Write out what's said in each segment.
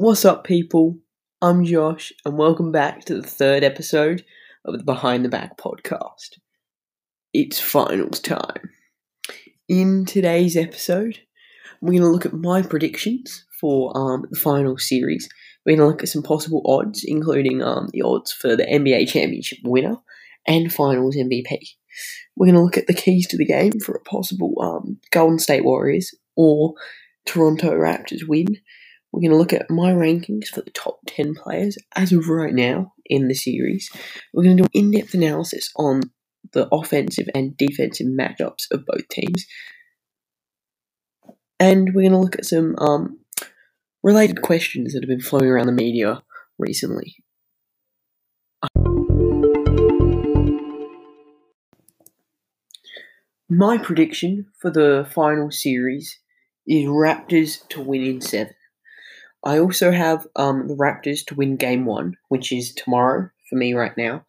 What's up, people? I'm Josh, and welcome back to the third episode of the Behind the Back podcast. It's finals time. In today's episode, we're going to look at my predictions for um, the final series. We're going to look at some possible odds, including um, the odds for the NBA championship winner and finals MVP. We're going to look at the keys to the game for a possible um, Golden State Warriors or Toronto Raptors win. We're going to look at my rankings for the top 10 players as of right now in the series. We're going to do an in depth analysis on the offensive and defensive matchups of both teams. And we're going to look at some um, related questions that have been floating around the media recently. My prediction for the final series is Raptors to win in seven. I also have um, the Raptors to win game one, which is tomorrow for me right now.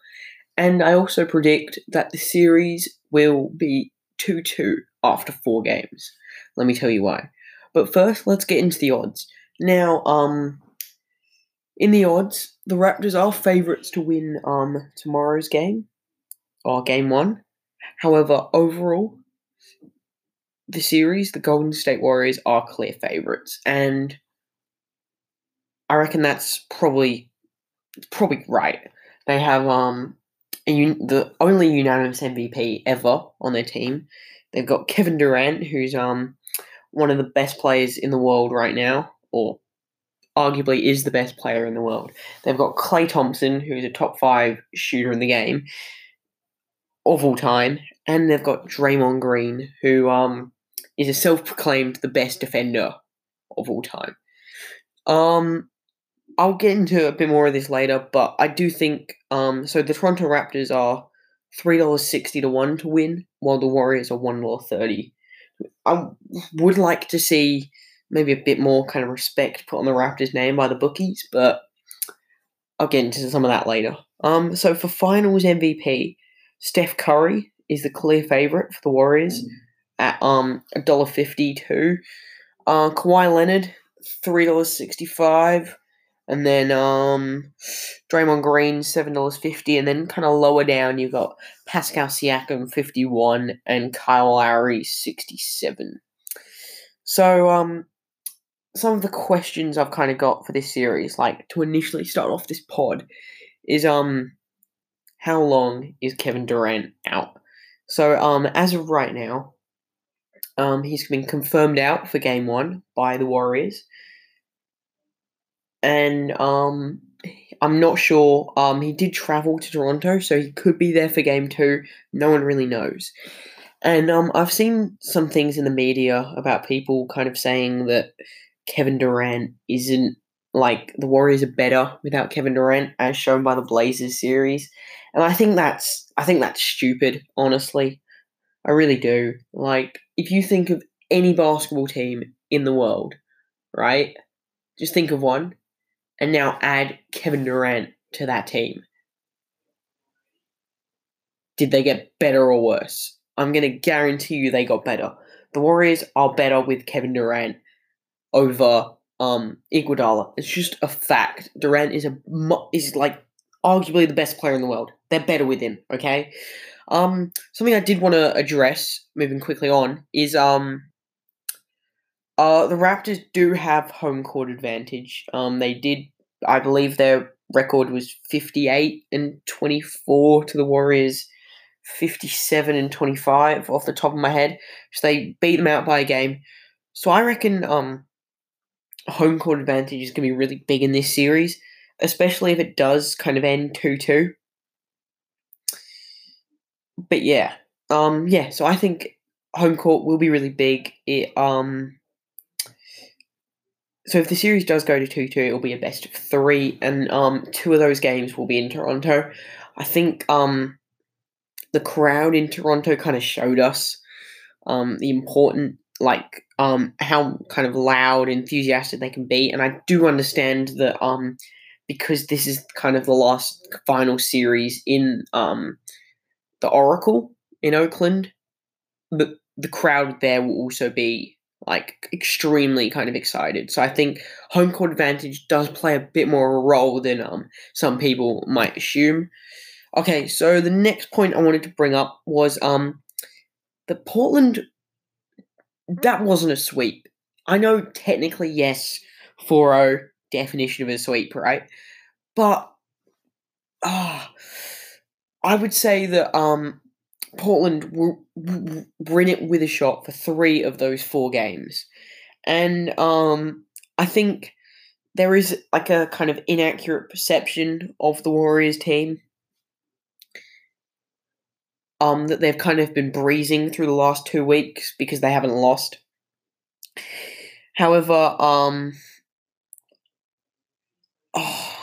And I also predict that the series will be 2 2 after four games. Let me tell you why. But first, let's get into the odds. Now, um, in the odds, the Raptors are favourites to win um, tomorrow's game, or game one. However, overall, the series, the Golden State Warriors are clear favourites. And I reckon that's probably probably right. They have um un- the only unanimous MVP ever on their team. They've got Kevin Durant, who's um one of the best players in the world right now, or arguably is the best player in the world. They've got Klay Thompson, who's a top five shooter in the game of all time, and they've got Draymond Green, who um is a self-proclaimed the best defender of all time. Um, I'll get into a bit more of this later, but I do think um. So the Toronto Raptors are three dollars sixty to one to win, while the Warriors are one dollar thirty. I would like to see maybe a bit more kind of respect put on the Raptors' name by the bookies, but I'll get into some of that later. Um, so for Finals MVP, Steph Curry is the clear favorite for the Warriors at um a dollar fifty two. Uh, Kawhi Leonard three dollars sixty five. And then um, Draymond Green seven dollars fifty, and then kind of lower down you've got Pascal Siakam fifty one and Kyle Lowry sixty seven. So um, some of the questions I've kind of got for this series, like to initially start off this pod, is um, how long is Kevin Durant out? So um, as of right now, um, he's been confirmed out for game one by the Warriors and um, I'm not sure. Um, he did travel to Toronto, so he could be there for game two. No one really knows. And um, I've seen some things in the media about people kind of saying that Kevin Durant isn't like the Warriors are better without Kevin Durant, as shown by the Blazers series. And I think that's I think that's stupid. Honestly, I really do. Like, if you think of any basketball team in the world, right? Just think of one and now add Kevin Durant to that team. Did they get better or worse? I'm going to guarantee you they got better. The Warriors are better with Kevin Durant over um Iguodala. It's just a fact. Durant is a is like arguably the best player in the world. They're better with him, okay? Um something I did want to address moving quickly on is um uh, the Raptors do have home court advantage. Um, they did, I believe, their record was fifty-eight and twenty-four to the Warriors, fifty-seven and twenty-five off the top of my head. So they beat them out by a game. So I reckon um, home court advantage is going to be really big in this series, especially if it does kind of end two-two. But yeah, um, yeah. So I think home court will be really big. It um so if the series does go to 2-2 it'll be a best of three and um two of those games will be in toronto. I think um the crowd in toronto kind of showed us um the important like um how kind of loud enthusiastic they can be and i do understand that um because this is kind of the last final series in um the oracle in oakland the the crowd there will also be like extremely kind of excited. So I think home court advantage does play a bit more of a role than um some people might assume. Okay, so the next point I wanted to bring up was um the Portland that wasn't a sweep. I know technically yes, 4-0 definition of a sweep, right? But ah uh, I would say that um Portland were, were in it with a shot for three of those four games. And um, I think there is like a kind of inaccurate perception of the Warriors team. Um, that they've kind of been breezing through the last two weeks because they haven't lost. However, um, oh,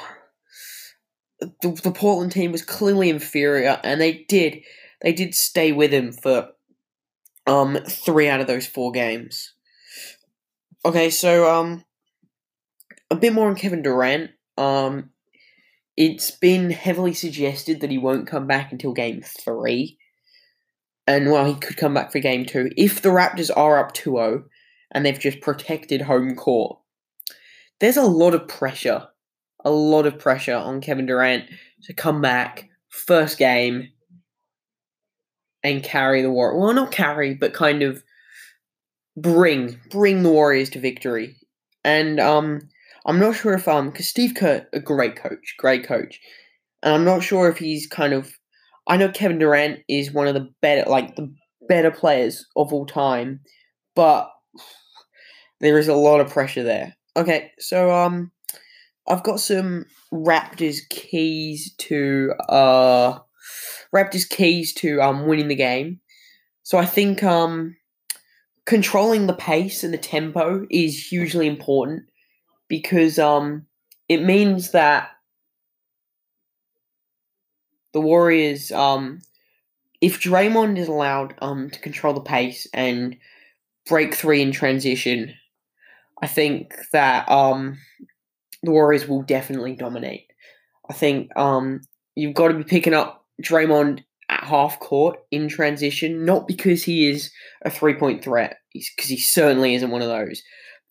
the, the Portland team was clearly inferior, and they did they did stay with him for um three out of those four games. Okay, so um a bit more on Kevin Durant. Um it's been heavily suggested that he won't come back until game three. And well, he could come back for game two. If the Raptors are up 2 0 and they've just protected home court, there's a lot of pressure, a lot of pressure on Kevin Durant to come back first game and carry the war. Well, not carry, but kind of bring bring the Warriors to victory. And um, I'm not sure if um, because Steve Kerr, a great coach, great coach, and I'm not sure if he's kind of. I know Kevin Durant is one of the better, like the better players of all time, but there is a lot of pressure there. Okay, so um, I've got some Raptors keys to uh Raptors keys to um, winning the game. So I think um, controlling the pace and the tempo is hugely important because um, it means that the Warriors, um, if Draymond is allowed um, to control the pace and break three in transition, I think that um, the Warriors will definitely dominate. I think um, you've got to be picking up Draymond at half court in transition, not because he is a three point threat, because he certainly isn't one of those,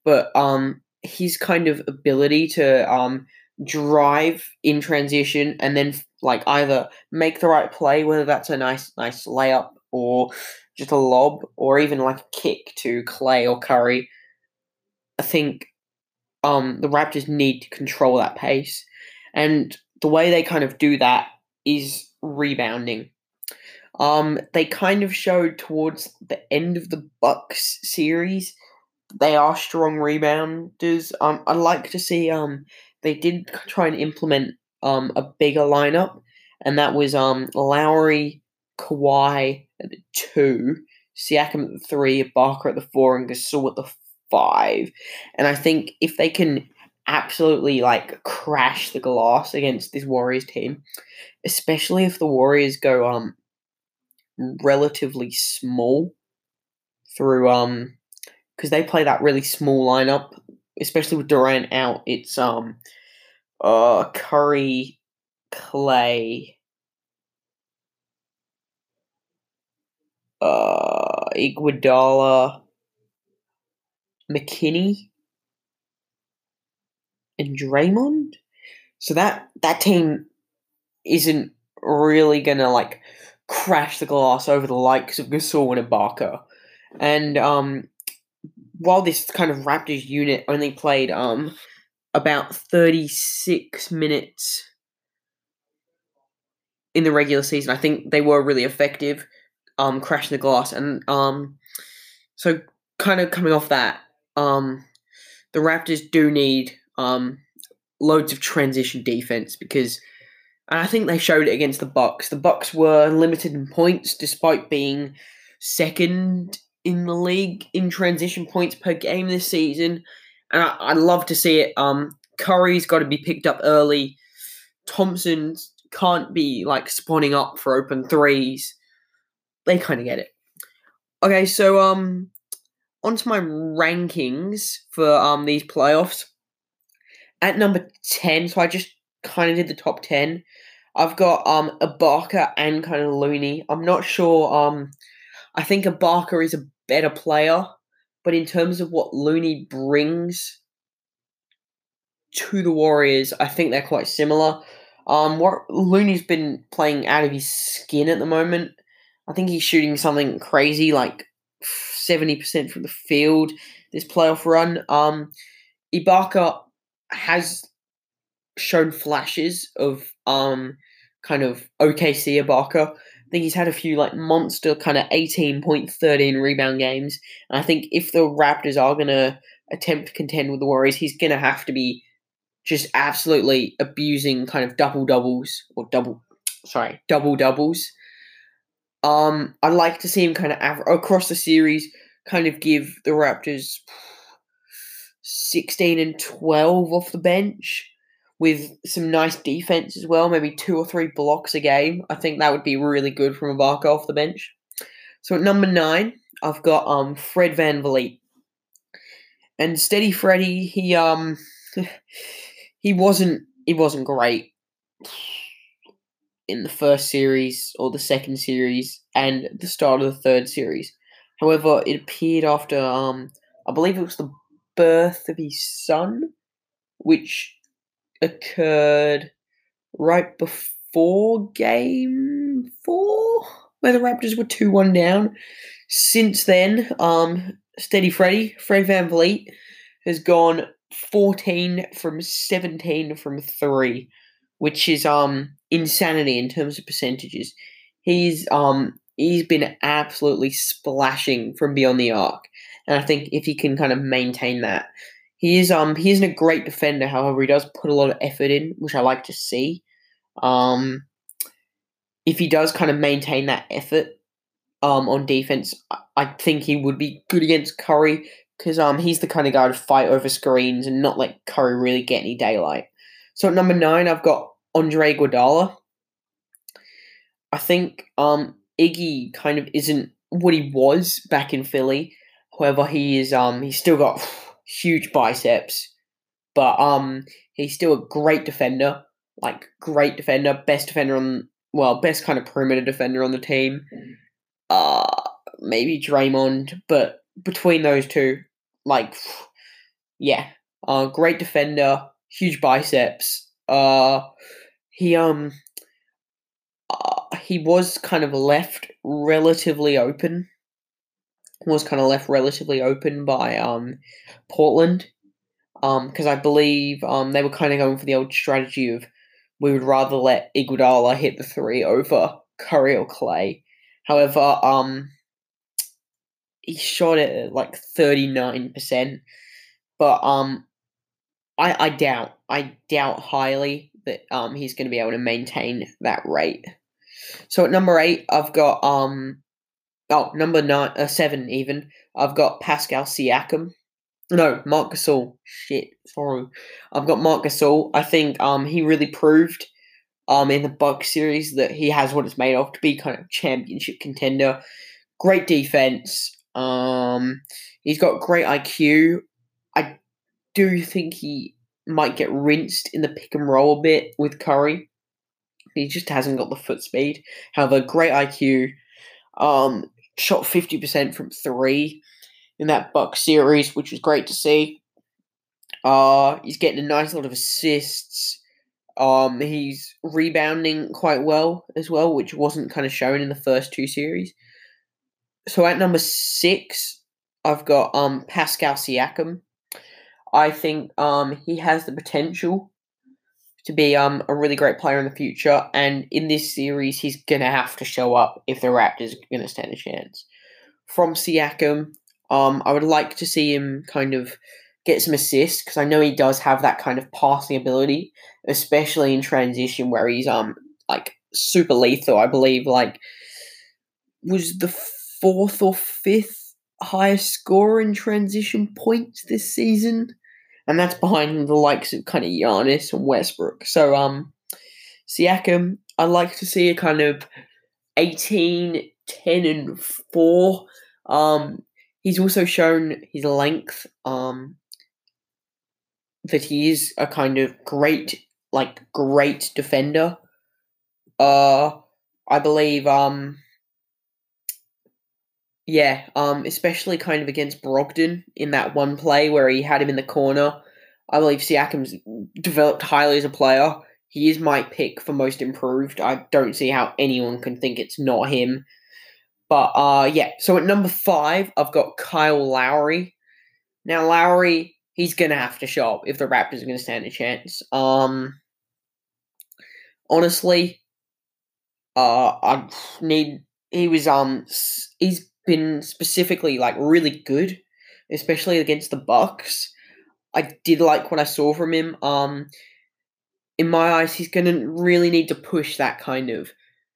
but um, his kind of ability to um, drive in transition and then like either make the right play, whether that's a nice nice layup or just a lob or even like a kick to Klay or Curry. I think um, the Raptors need to control that pace, and the way they kind of do that is rebounding. Um, they kind of showed towards the end of the Bucks series they are strong rebounders. Um, I'd like to see um they did try and implement um a bigger lineup, and that was um Lowry, Kawhi at the two, Siakam at the three, Ibaka at the four, and Gasol at the five. And I think if they can absolutely like crash the glass against this Warriors team, especially if the Warriors go um relatively small through um because they play that really small lineup, especially with Durant out. It's um uh Curry, Klay, uh Iguodala, McKinnie, and Draymond. So that that team isn't really gonna like crash the glass over the likes of Gasol and Ibaka. And um, while this kind of Raptors unit only played um about 36 minutes in the regular season, I think they were really effective um crashing the glass and um so kind of coming off that um the Raptors do need um loads of transition defense because and I think they showed it against the Bucks. The Bucks were limited in points despite being second in the league in transition points per game this season. And I, I'd love to see it. Um, Curry's got to be picked up early. Thompson can't be like spawning up for open threes. They kind of get it. Okay, so um, onto my rankings for um these playoffs. At number ten, so I just kind of did the top 10. I've got um Ibaka and kind of Looney. I'm not sure. Um, I think Ibaka is a better player, but in terms of what Looney brings to the Warriors, I think they're quite similar. Um, what Looney's been playing out of his skin at the moment. I think he's shooting something crazy, like seventy percent from the field this playoff run. Um, Ibaka has shown flashes of um kind of OKC Ibaka. I think he's had a few like monster kind of 18 point 13 rebound games. And I think if the Raptors are gonna attempt to contend with the Warriors, he's gonna have to be just absolutely abusing kind of double doubles or double sorry, double doubles. Um, I'd like to see him kind of av- across the series kind of give the Raptors 16 and 12 off the bench with some nice defense as well, maybe two or three blocks a game. I think that would be really good from Ibaka off the bench. So at number nine, I've got um Fred VanVleet. And Steady Freddy, he um he wasn't he wasn't great in the first series or the second series and the start of the third series. However, it appeared after um I believe it was the birth of his son, which occurred right before game four, where the Raptors were 2 1 down. Since then, um, Steady Freddy, Fred VanVleet, has gone 14 from 17 from 3, which is um insanity in terms of percentages. He's um he's been absolutely splashing from beyond the arc. And I think if he can kind of maintain that, he is um he isn't a great defender. However, he does put a lot of effort in, which I like to see. Um, if he does kind of maintain that effort um on defense, I think he would be good against Curry because um he's the kind of guy to fight over screens and not let Curry really get any daylight. So at number nine, I've got Andre Iguodala. I think um Iggy kind of isn't what he was back in Philly. However, he is um he's still got huge biceps, but um he's still a great defender, like great defender, best defender on well, best kind of perimeter defender on the team. Uh maybe Draymond, but between those two, like yeah, uh great defender, huge biceps. Uh he um uh, he was kind of left relatively open was kind of left relatively open by um, Portland because um, I believe um, they were kind of going for the old strategy of we would rather let Iguodala hit the three over Curry or Klay. However, um, he shot it at like thirty nine percent, but um, I I doubt I doubt highly that um he's going to be able to maintain that rate. So at number eight, I've got um Oh, number nine, uh, seven even. I've got Pascal Siakam. No, Marc Gasol. Shit, sorry. I've got Marc Gasol. I think um he really proved um in the Buck series that he has what it's made of to be kind of championship contender. Great defense. Um, he's got great IQ. I do think he might get rinsed in the pick and roll a bit with Curry. He just hasn't got the foot speed. However, great IQ. Um, shot 50% from three in that Buck series, which was great to see. Uh, he's getting a nice lot of assists. Um, he's rebounding quite well as well, which wasn't kind of shown in the first two series. So at number six, I've got um Pascal Siakam. I think um he has the potential to be um a really great player in the future. And in this series, he's gonna have to show up if the Raptors are gonna stand a chance. From Siakam, um, I would like to see him kind of get some assists because I know he does have that kind of passing ability, especially in transition where he's um like super lethal. I believe like was the fourth or fifth highest scorer in transition points this season and that's behind the likes of kind of Giannis and Westbrook. So um, Siakam, I like to see a kind of 18, 10, and 4. Um, he's also shown his length, um, that he is a kind of great, like, great defender. Uh, I believe, um, Yeah, um, especially kind of against Brogdon in that one play where he had him in the corner. I believe Siakam's developed highly as a player. He is my pick for most improved. I don't see how anyone can think it's not him. But uh yeah, so at number five, I've got Kyle Lowry. Now Lowry, he's gonna have to show up if the Raptors are gonna stand a chance. Um honestly, uh I need he was um he's been specifically like really good, especially against the Bucks. I did like what I saw from him. Um, in my eyes, he's going to really need to push that kind of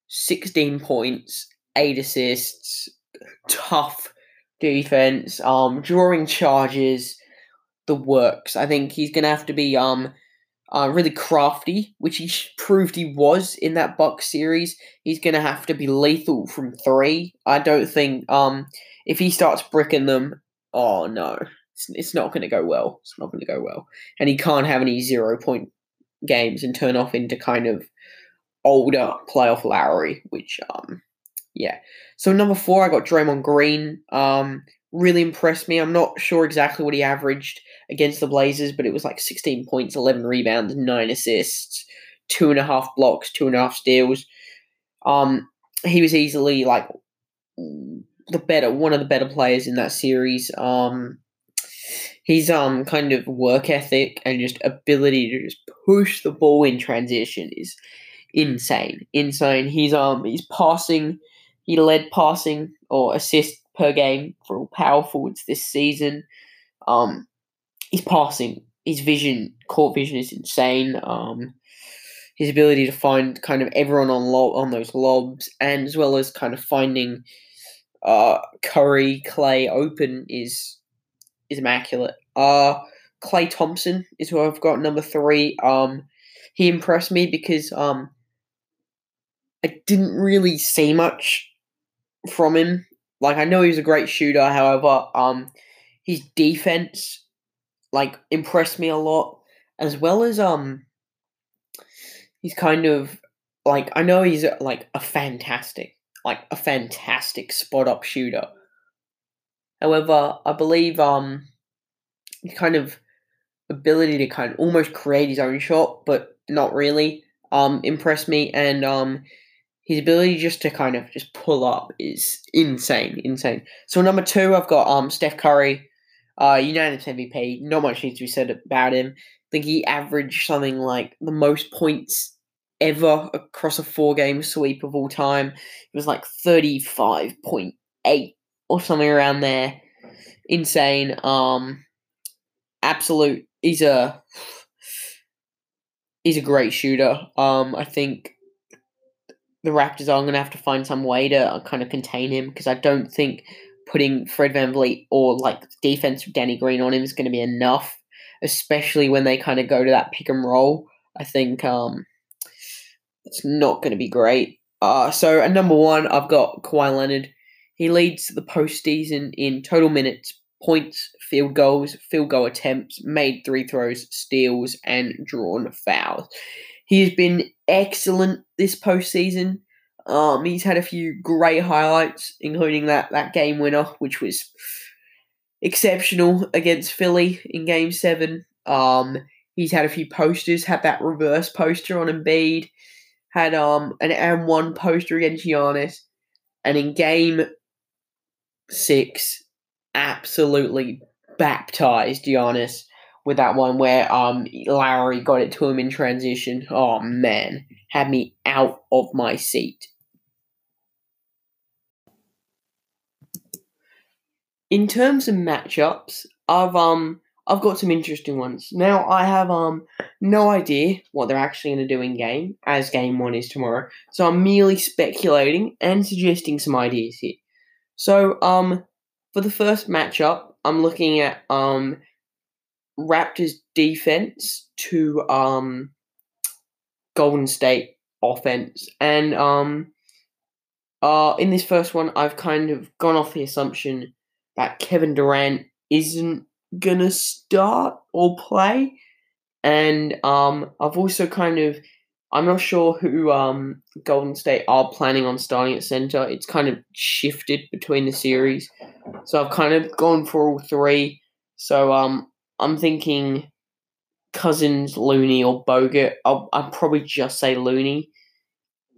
16 points, eight assists, tough defense, um, drawing charges, the works. I think he's going to have to be um uh, really crafty, which he proved he was in that Buck series. He's going to have to be lethal from three. I don't think um if he starts bricking them, oh no, it's, it's not going to go well. It's not going to go well, and he can't have any zero point games and turn off into kind of older playoff Lowry, which um yeah. So number four, I got Draymond Green. Um, really impressed me. I'm not sure exactly what he averaged against the Blazers, but it was like 16 points, 11 rebounds, nine assists, two and a half blocks, two and a half steals. Um, he was easily like the better, one of the better players in that series. Um, his um kind of work ethic and just ability to just push the ball in transition is insane, insane. He's um he's passing, he led passing or assist per game for all power forwards this season. Um, his passing, his vision, court vision is insane. Um, his ability to find kind of everyone on lo- on those lobs, and as well as kind of finding uh, Curry, Klay open is is immaculate. Uh, Klay Thompson is who I've got number three. Um, he impressed me because um, I didn't really see much from him like I know he's a great shooter, however, um, his defense like impressed me a lot, as well as um, he's kind of like I know he's like a fantastic, like a fantastic spot up shooter. However, I believe um, his kind of ability to kind of almost create his own shot, but not really, um, impressed me, and um, his ability just to kind of just pull up is insane, insane. So number two, I've got um Steph Curry, uh, unanimous MVP. Not much needs to be said about him. I think he averaged something like the most points ever across a four game sweep of all time. It was like thirty five point eight or something around there. Insane. Um, absolute. He's a he's a great shooter. Um, I think the Raptors are going to have to find some way to uh, kind of contain him because I don't think putting Fred VanVleet or like defense with Danny Green on him is going to be enough, especially when they kind of go to that pick and roll. I think um, it's not going to be great. Uh, so at number one, I've got Kawhi Leonard. He leads the postseason in total minutes, points, field goals, field goal attempts, made three throws, steals, and drawn fouls. He has been excellent this postseason. Um, he's had a few great highlights, including that, that game winner, which was exceptional against Philly in Game Seven. Um, he's had a few posters. Had that reverse poster on Embiid. Had um an M one poster against Giannis, and in Game Six, absolutely baptized Giannis with that one where um Lowry got it to him in transition. Oh man, had me out of my seat. In terms of matchups, I've um I've got some interesting ones. Now I have um no idea what they're actually going to do in game, as game one is tomorrow. So I'm merely speculating and suggesting some ideas here. So um for the first matchup, I'm looking at um Raptors defense to um Golden State offense. And um uh in this first one I've kind of gone off the assumption that Kevin Durant isn't gonna start or play. And um I've also kind of I'm not sure who um, Golden State are planning on starting at center. It's kind of shifted between the series, so I've kind of gone for all three. So um, I'm thinking Cousins, Looney, or Bogut. I'll, I'll probably just say Looney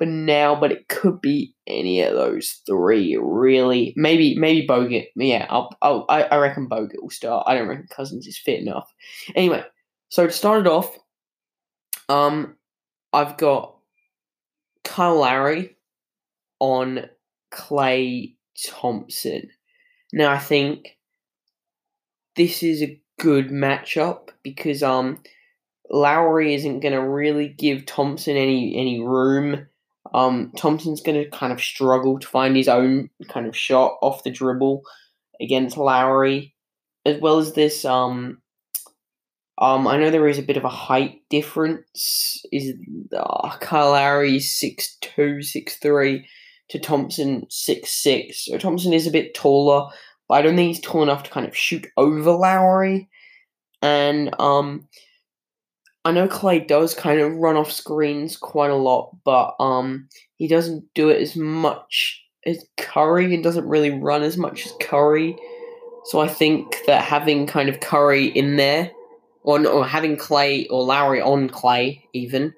but now, but it could be any of those three. Really, maybe maybe Bogut. Yeah, I'll, I'll, I I reckon Bogut will start. I don't reckon Cousins is fit enough. Anyway, so to start it off, um, I've got Kyle Lowry on Klay Thompson. Now I think this is a good matchup because um Lowry isn't going to really give Thompson any any room um, Thompson's going to kind of struggle to find his own kind of shot off the dribble against Lowry, as well as this. Um, um, I know there is a bit of a height difference. Is uh, Kyle Lowry six two, six three, to Thompson six six. So Thompson is a bit taller, but I don't think he's tall enough to kind of shoot over Lowry. And um, I know Klay does kind of run off screens quite a lot, but um, he doesn't do it as much as Curry and doesn't really run as much as Curry. So I think that having kind of Curry in there, or, or having Klay or Lowry on Klay even,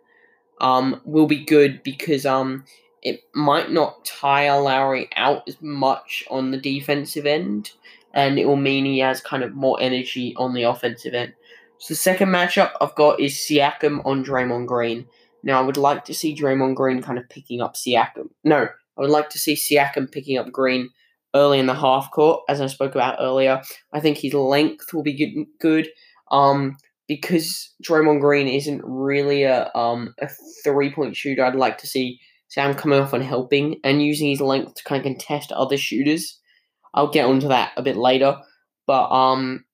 um, will be good because um, it might not tire Lowry out as much on the defensive end, and it will mean he has kind of more energy on the offensive end. So the second matchup I've got is Siakam on Draymond Green. Now I would like to see Draymond Green kind of picking up Siakam. No, I would like to see Siakam picking up Green early in the half court, as I spoke about earlier. I think his length will be good. Um, because Draymond Green isn't really a um a three point shooter, I'd like to see Sam coming off and helping and using his length to kind of contest other shooters. I'll get onto that a bit later, but um,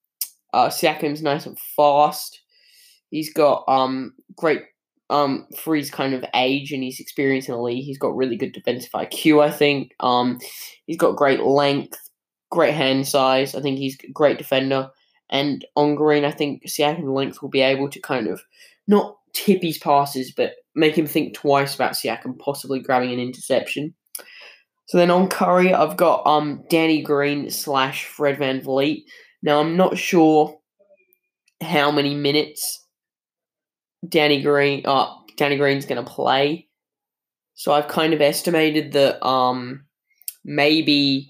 uh, Siakam's nice and fast. He's got um great um for his kind of age and his experience in the league. He's got really good defensive IQ. I think um he's got great length, great hand size. I think he's a great defender. And on green, I think Siakam length will be able to kind of not tip his passes, but make him think twice about Siakam possibly grabbing an interception. So then on Curry, I've got um Danny Green slash Fred VanVleet. Now, I'm not sure how many minutes Danny Green, uh, Danny Green's to play. So I've kind of estimated that um, maybe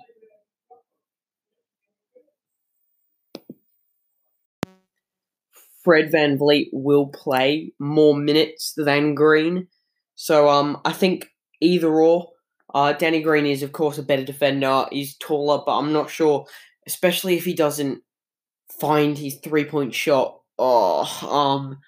Fred VanVleet will play more minutes than Green. So um, I think either or. Uh, Danny Green is, of course, a better defender. He's taller, but I'm not sure especially if he doesn't find his three point shot. Oh, um,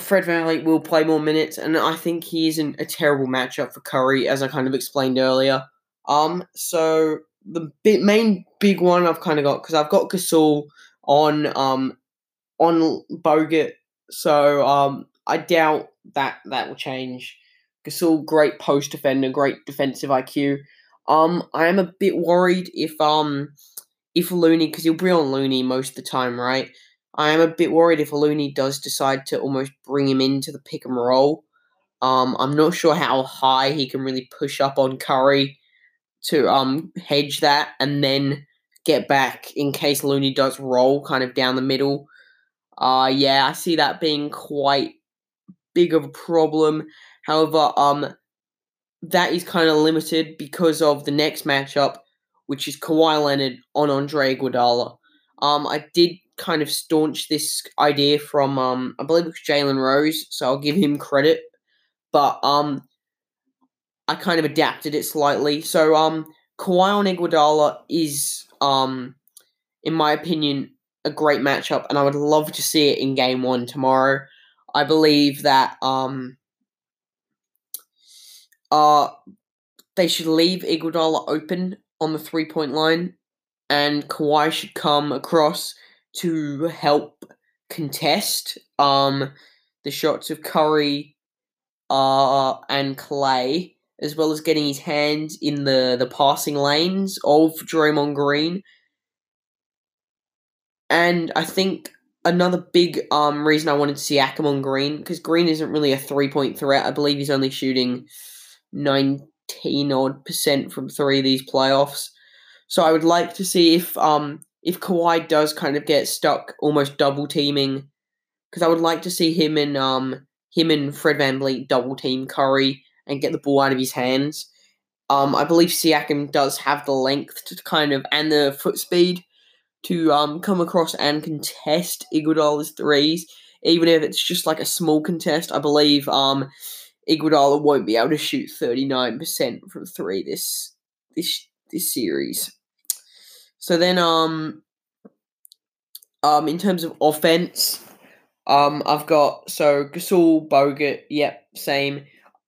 Fred VanVleet will play more minutes, and I think he isn't a terrible matchup for Curry, as I kind of explained earlier. Um, so the main big one I've kind of got because I've got Gasol on um on Bogut, so um I doubt that that will change. Gasol, great post defender, great defensive IQ. Um, I am a bit worried if um if Looney, because he'll be on Looney most of the time, right? I am a bit worried if Looney does decide to almost bring him into the pick and roll. Um, I'm not sure how high he can really push up on Curry to um hedge that and then get back in case Looney does roll kind of down the middle. Uh yeah, I see that being quite big of a problem. However, um that is kind of limited because of the next matchup, which is Kawhi Leonard on Andre Iguodala. Um, I did kind of staunch this idea from um, I believe it was Jalen Rose, so I'll give him credit. But um, I kind of adapted it slightly. So um, Kawhi on Iguodala is um, in my opinion, a great matchup, and I would love to see it in Game One tomorrow. I believe that um, uh, they should leave Iguodala open on the three point line, and Kawhi should come across to help contest um the shots of Curry uh and Klay, as well as getting his hands in the the passing lanes of Draymond Green. And I think another big um reason I wanted to see Siakam on Green because Green isn't really a three point threat. I believe he's only shooting nineteen odd percent from three of these playoffs. So I would like to see if um if Kawhi does kind of get stuck almost double teaming because I would like to see him and um him and Fred Van VanVleet double team Curry and get the ball out of his hands. Um, I believe Siakam does have the length to kind of and the foot speed to um come across and contest Iguodala's threes, even if it's just like a small contest. I believe um Iguodala won't be able to shoot thirty nine percent from three this this this series. So then um um in terms of offense, um I've got so Gasol, Bogut, yep, same.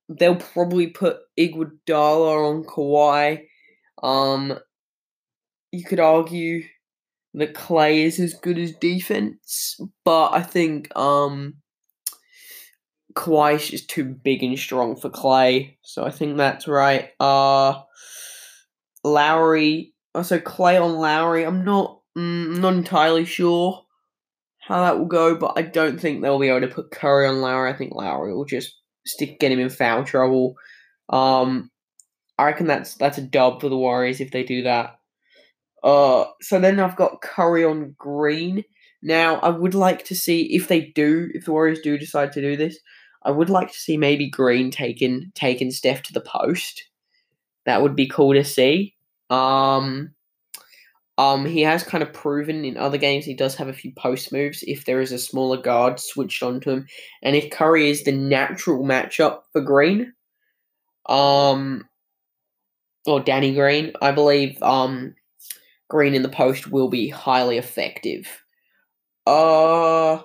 They'll probably put Iguodala on Kawhi. Um you could argue that Klay is as good as defense, but I think um Kawhi is too big and strong for Klay, so I think that's right. Uh Lowry, also Klay on Lowry. I'm not mm, not entirely sure how that will go, but I don't think they'll be able to put Curry on Lowry. I think Lowry will just stick get him in foul trouble. Um, I reckon that's that's a dub for the Warriors if they do that. Uh, so then I've got Curry on Green. Now I would like to see if they do, if the Warriors do decide to do this, I would like to see maybe Green taking taking Steph to the post. That would be cool to see. Um, um, he has kind of proven in other games he does have a few post moves if there is a smaller guard switched onto him, and if Curry is the natural matchup for Green, um, or Danny Green, I believe um, Green in the post will be highly effective. Uh,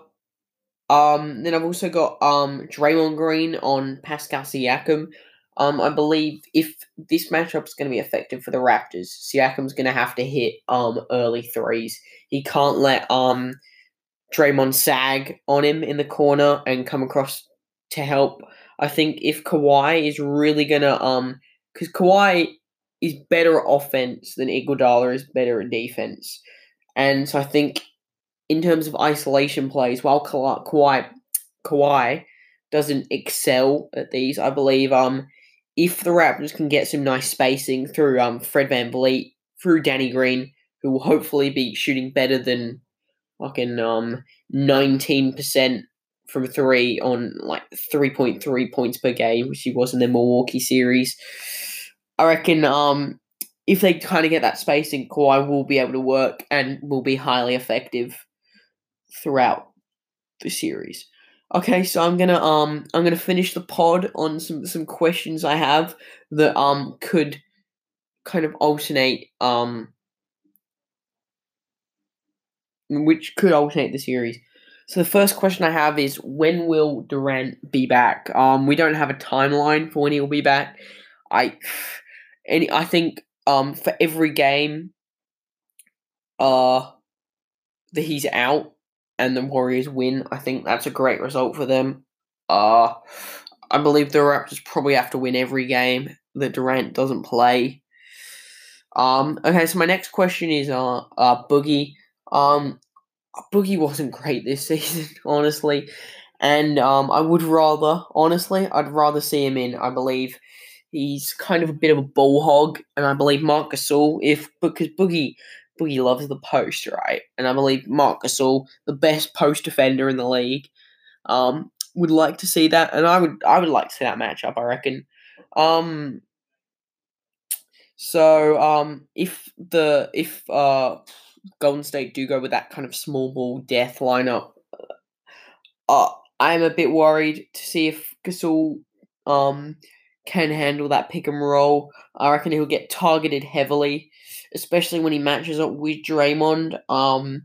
um, then I've also got um Draymond Green on Pascal Siakam. Um, I believe if this matchup is going to be effective for the Raptors, Siakam's going to have to hit um early threes. He can't let um Draymond sag on him in the corner and come across to help. I think if Kawhi is really gonna um, because Kawhi is better at offense than Iguodala is better at defense, and so I think in terms of isolation plays, while Kawhi Kawhi doesn't excel at these, I believe um if the Raptors can get some nice spacing through um, Fred VanVleet, through Danny Green, who will hopefully be shooting better than fucking um, 19% from three on like 3.3 points per game, which he was in the Milwaukee series. I reckon um, if they kind of get that spacing, Kawhi will be able to work and will be highly effective throughout the series. Okay, so I'm gonna um I'm gonna finish the pod on some some questions I have that um could kind of alternate um which could alternate the series. So the first question I have is when will Durant be back? Um we don't have a timeline for when he'll be back. I any I think um for every game uh that he's out and the Warriors win, I think that's a great result for them. Uh, I believe the Raptors probably have to win every game that Durant doesn't play. Um, okay, so my next question is uh, uh Boogie. Um, Boogie wasn't great this season, honestly, and um, I would rather, honestly, I'd rather see him in. I believe he's kind of a bit of a bull hog, and I believe Marc Gasol, if because Boogie Boogie loves the post, right? And I believe Marc Gasol, the best post defender in the league, um, would like to see that, and I would I would like to see that matchup. I reckon. Um, so um, if the if uh, Golden State do go with that kind of small ball death lineup, uh, I am a bit worried to see if Gasol um can handle that pick and roll. I reckon he'll get targeted heavily especially when he matches up with Draymond. Um,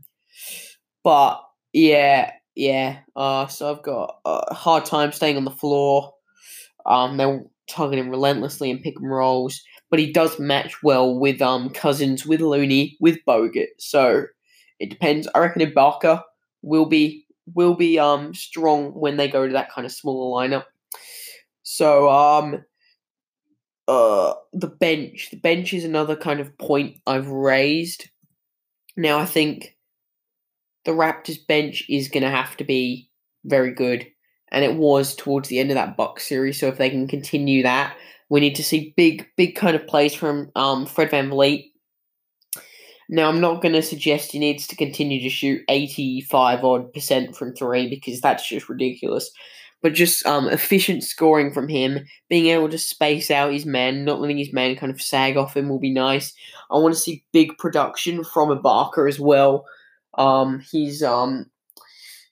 but yeah, yeah. Uh, so I've got a hard time staying on the floor. Um, they're targeting him relentlessly in pick and rolls, but he does match well with um Cousins, with Looney, with Bogut. So it depends. I reckon Ibaka will be will be um strong when they go to that kind of smaller lineup. So um uh, the bench. The bench is another kind of point I've raised. Now I think the Raptors bench is going to have to be very good, and it was towards the end of that Bucks series. So if they can continue that, we need to see big, big kind of plays from um, Fred Van VanVleet. Now, I'm not going to suggest he needs to continue to shoot 85 odd percent from three because that's just ridiculous. But just um, efficient scoring from him, being able to space out his men, not letting his men kind of sag off him will be nice. I want to see big production from Ibaka as well. Um, he's um,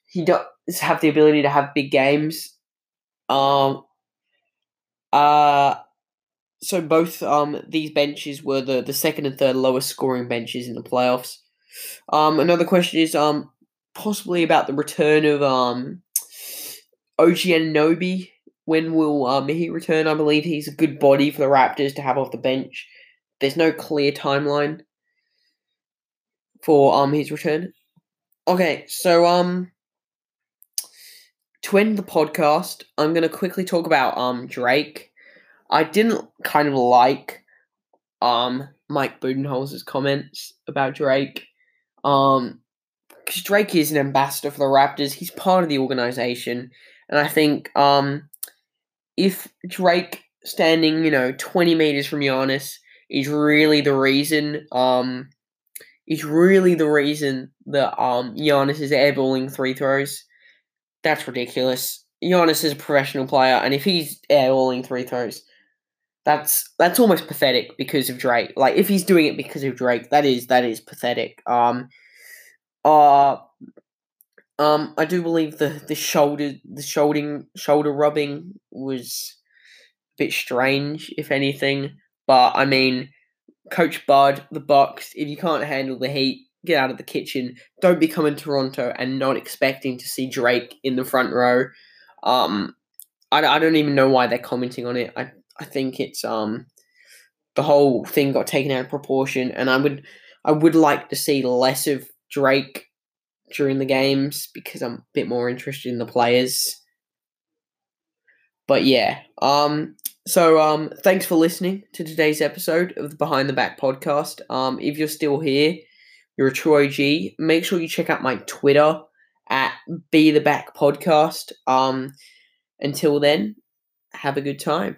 he does have the ability to have big games. Um, uh, so both um these benches were the the second and third lowest scoring benches in the playoffs. Um, another question is um possibly about the return of um OG Anunoby. When will um he return? I believe he's a good body for the Raptors to have off the bench. There's no clear timeline for um his return. Okay, so um to end the podcast, I'm gonna quickly talk about um Drake. I didn't kind of like um Mike Budenholzer's comments about Drake. Um because Drake is an ambassador for the Raptors. He's part of the organization. And I think um if Drake standing, you know, 20 meters from Giannis is really the reason um is really the reason that um Giannis is airballing free throws. That's ridiculous. Giannis is a professional player, and if he's airballing free throws, that's that's almost pathetic because of Drake. Like if he's doing it because of Drake, that is that is pathetic. Um, uh, um, I do believe the the shoulder the shouldering shoulder rubbing was a bit strange, if anything. But I mean, Coach Bud, the Bucks, if you can't handle the heat, get out of the kitchen. Don't be coming to Toronto and not expecting to see Drake in the front row. Um, I, I don't even know why they're commenting on it. I I think it's um the whole thing got taken out of proportion, and I would I would like to see less of Drake during the games because I'm a bit more interested in the players. But yeah, um, so um, thanks for listening to today's episode of the Behind the Back podcast. Um, if you're still here, you're a true OG. Make sure you check out my Twitter at Be the Back Podcast. Um, until then, have a good time.